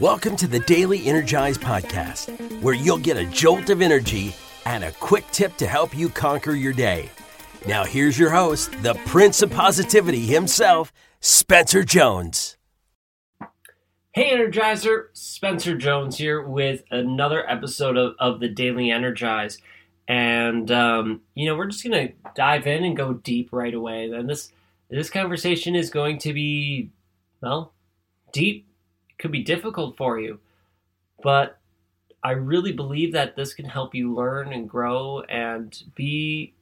Welcome to the Daily Energize Podcast, where you'll get a jolt of energy and a quick tip to help you conquer your day. Now, here's your host, the Prince of Positivity himself, Spencer Jones. Hey, Energizer, Spencer Jones here with another episode of, of the Daily Energize. And, um, you know, we're just going to dive in and go deep right away. And this, this conversation is going to be, well, deep. Could be difficult for you. But I really believe that this can help you learn and grow and be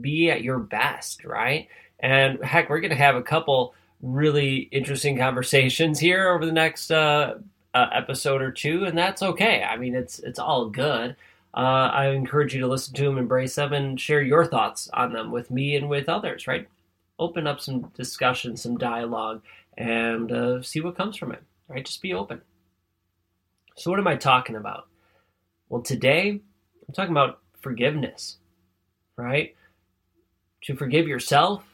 be at your best, right? And heck, we're going to have a couple really interesting conversations here over the next uh, uh, episode or two, and that's okay. I mean, it's it's all good. Uh, I encourage you to listen to them, embrace them, and share your thoughts on them with me and with others. Right? Open up some discussion, some dialogue, and uh, see what comes from it. Right? Just be open. So, what am I talking about? Well, today I'm talking about forgiveness. Right? To forgive yourself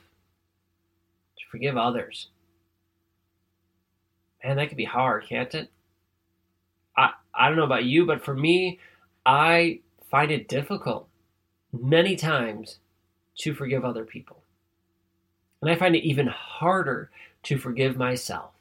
to forgive others. Man, that can be hard, can't it? I I don't know about you, but for me, I find it difficult many times to forgive other people. And I find it even harder to forgive myself.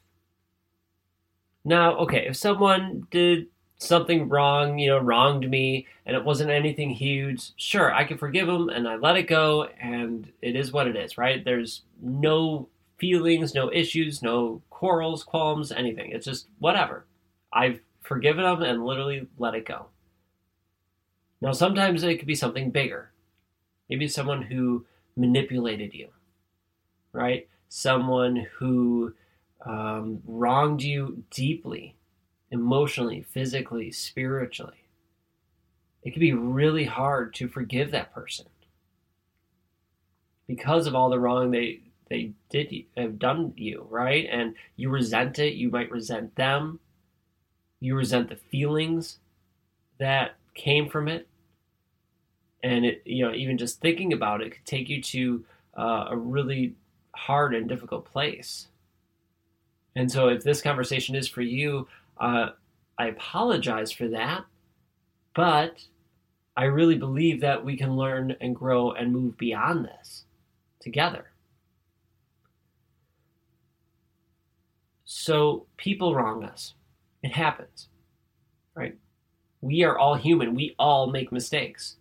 Now, okay, if someone did something wrong, you know, wronged me and it wasn't anything huge, sure, I can forgive them and I let it go and it is what it is, right? There's no feelings, no issues, no quarrels, qualms, anything. It's just whatever. I've forgiven them and literally let it go. Now, sometimes it could be something bigger. Maybe someone who manipulated you, right? Someone who um, wronged you deeply, emotionally, physically, spiritually. It can be really hard to forgive that person because of all the wrong they they did have done you, right? And you resent it. You might resent them. You resent the feelings that came from it. And it, you know, even just thinking about it could take you to uh, a really hard and difficult place. And so, if this conversation is for you, uh, I apologize for that. But I really believe that we can learn and grow and move beyond this together. So people wrong us. It happens, right? We are all human. We all make mistakes.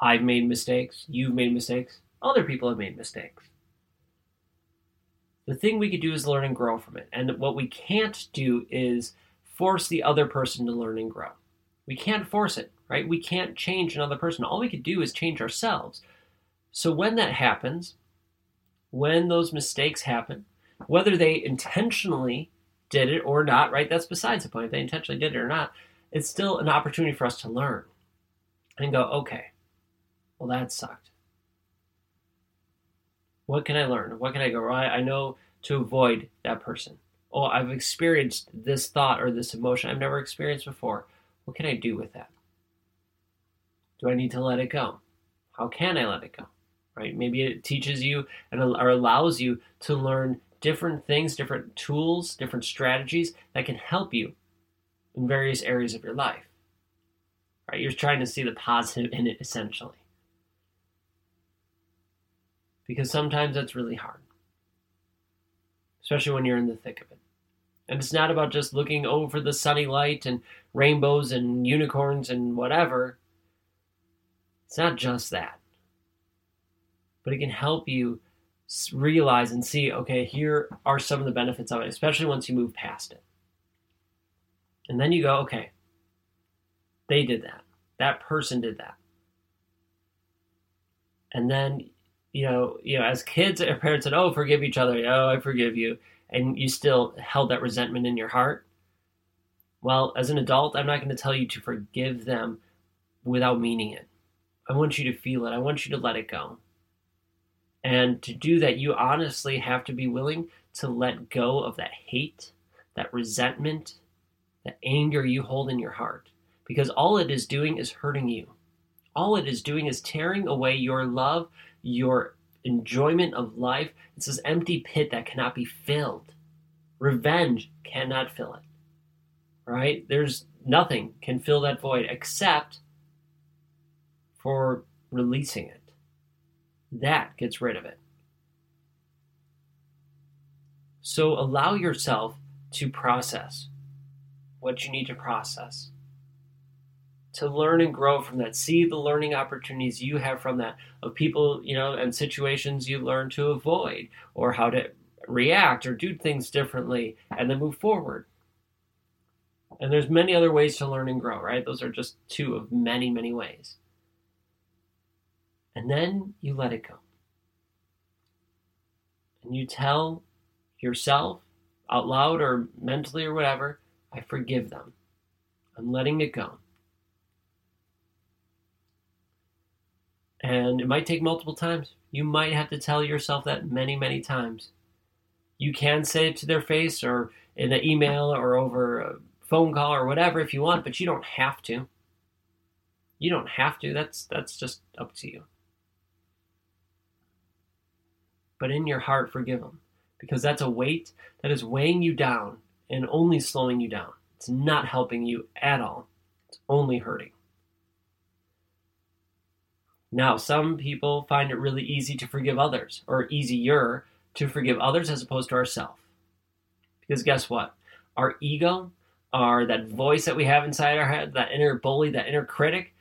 I've made mistakes. You've made mistakes. Other people have made mistakes. The thing we could do is learn and grow from it. And what we can't do is force the other person to learn and grow. We can't force it, right? We can't change another person. All we could do is change ourselves. So when that happens, when those mistakes happen, whether they intentionally did it or not, right? That's besides the point. If they intentionally did it or not, it's still an opportunity for us to learn and go, okay, well, that sucked. What can I learn? What can I go? Right? I know to avoid that person. Oh, I've experienced this thought or this emotion I've never experienced before. What can I do with that? Do I need to let it go? How can I let it go? Right? Maybe it teaches you and or allows you to learn different things, different tools, different strategies that can help you in various areas of your life. Right? You're trying to see the positive in it essentially. Because sometimes that's really hard. Especially when you're in the thick of it. And it's not about just looking over the sunny light and rainbows and unicorns and whatever. It's not just that. But it can help you realize and see okay here are some of the benefits of it especially once you move past it and then you go okay they did that that person did that and then you know you know as kids our parents said oh forgive each other. Oh i forgive you. And you still held that resentment in your heart? Well as an adult i'm not going to tell you to forgive them without meaning it. I want you to feel it. I want you to let it go. And to do that, you honestly have to be willing to let go of that hate, that resentment, that anger you hold in your heart. Because all it is doing is hurting you. All it is doing is tearing away your love, your enjoyment of life. It's this empty pit that cannot be filled. Revenge cannot fill it. right? There's nothing can fill that void except for releasing it. That gets rid of it. So allow yourself to process what you need to process, to learn and grow from that. See the learning opportunities you have from that, of people, you know, and situations you learn to avoid, or how to react or do things differently, and then move forward. And there's many other ways to learn and grow, right? Those are just two of many, many ways. And then you let it go. And you tell yourself out loud or mentally or whatever, I forgive them. I'm letting it go. And it might take multiple times. You might have to tell yourself that many, many times. You can say it to their face or in an email or over a phone call or whatever if you want, but you don't have to. You don't have to. That's that's just up to you. But in your heart forgive them because that's a weight that is weighing you down and only slowing you down. It's not helping you at all. It's only hurting. Now, some people find it really easy to forgive others, or easier to forgive others as opposed to ourselves. Because guess what? Our ego, our that voice that we have inside our head, that inner bully, that inner critic,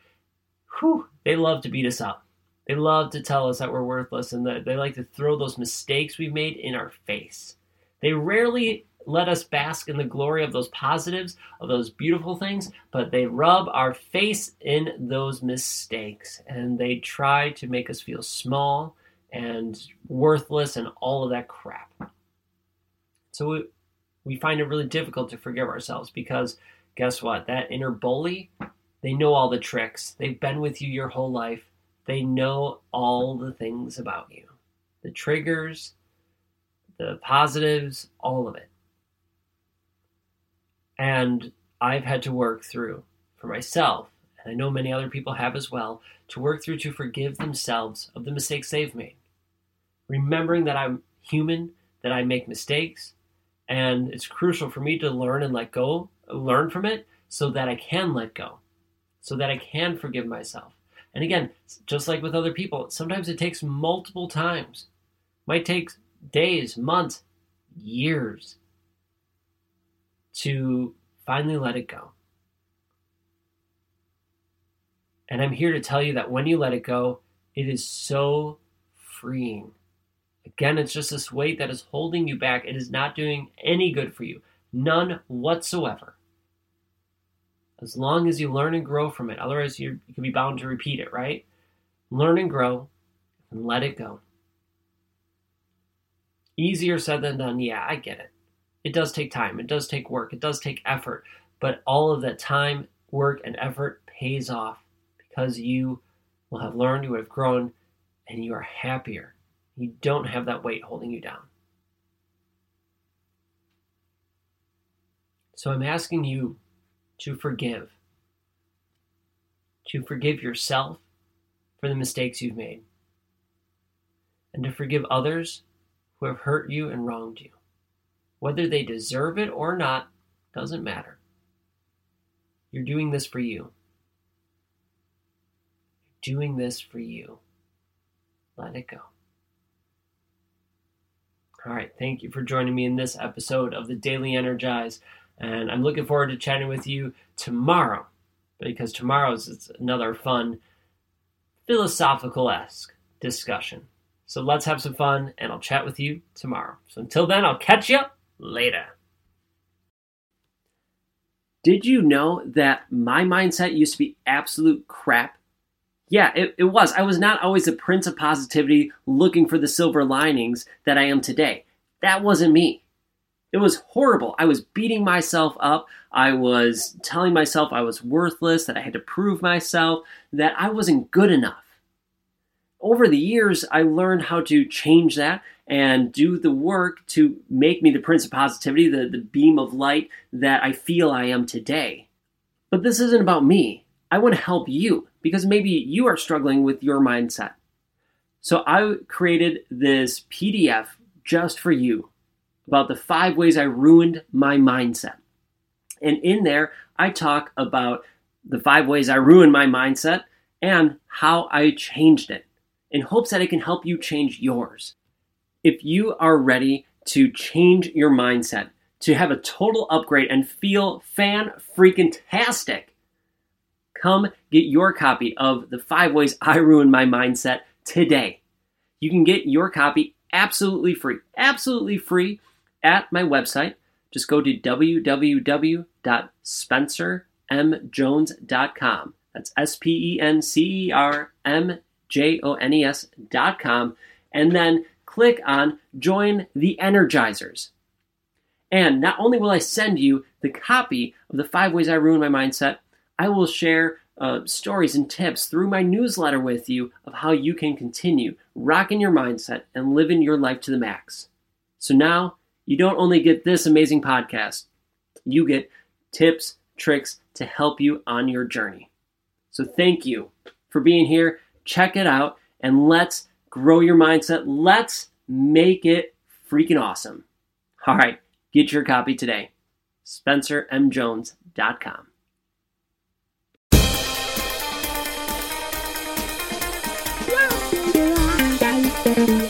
whew, they love to beat us up. They love to tell us that we're worthless and that they like to throw those mistakes we've made in our face. They rarely let us bask in the glory of those positives, of those beautiful things, but they rub our face in those mistakes and they try to make us feel small and worthless and all of that crap. So we, we find it really difficult to forgive ourselves because guess what? That inner bully, they know all the tricks. They've been with you your whole life. They know all the things about you the triggers, the positives, all of it. And I've had to work through for myself, and I know many other people have as well, to work through to forgive themselves of the mistakes they've made. Remembering that I'm human, that I make mistakes, and it's crucial for me to learn and let go, learn from it, so that I can let go, so that I can forgive myself. And again, just like with other people, sometimes it takes multiple times. Might take days, months, years to finally let it go. And I'm here to tell you that when you let it go, it is so freeing. Again, it's just this weight that is holding you back. It is not doing any good for you, none whatsoever as long as you learn and grow from it. Otherwise, you can be bound to repeat it, right? Learn and grow and let it go. Easier said than done. Yeah, I get it. It does take time, it does take work, it does take effort, but all of that time, work, and effort pays off because you will have learned, you have grown, and you are happier. You don't have that weight holding you down. So I'm asking you to forgive. To forgive yourself for the mistakes you've made. And to forgive others who have hurt you and wronged you. Whether they deserve it or not doesn't matter. You're doing this for you. Doing this for you. Let it go. All right. Thank you for joining me in this episode of the Daily Energize. And I'm looking forward to chatting with you tomorrow because tomorrow's is another fun philosophical esque discussion. So let's have some fun and I'll chat with you tomorrow. So until then, I'll catch you later. Did you know that my mindset used to be absolute crap? Yeah, it, it was. I was not always the prince of positivity looking for the silver linings that I am today. That wasn't me. It was horrible. I was beating myself up. I was telling myself I was worthless, that I had to prove myself, that I wasn't good enough. Over the years, I learned how to change that and do the work to make me the prince of positivity, the, the beam of light that I feel I am today. But this isn't about me. I want to help you because maybe you are struggling with your mindset. So I created this PDF just for you about the five ways I ruined my mindset. And in there, I talk about the five ways I ruined my mindset and how I changed it in hopes that it can help you change yours. If you are ready to change your mindset, to have a total upgrade and feel fan freaking tastic, come get your copy of The Five Ways I Ruined My Mindset today. You can get your copy absolutely free, absolutely free at my website. Just go to www.spencermjones.com. That's S P E N C E R M J O N E S.com. And then click on Join the Energizers. And not only will I send you the copy of the five ways I Ruin my mindset, I will share uh, stories and tips through my newsletter with you of how you can continue rocking your mindset and living your life to the max. So now you don't only get this amazing podcast, you get tips, tricks to help you on your journey. So thank you for being here. Check it out and let's grow your mindset. Let's make it freaking awesome. All right, get your copy today. SpencerMJones.com. Thank you.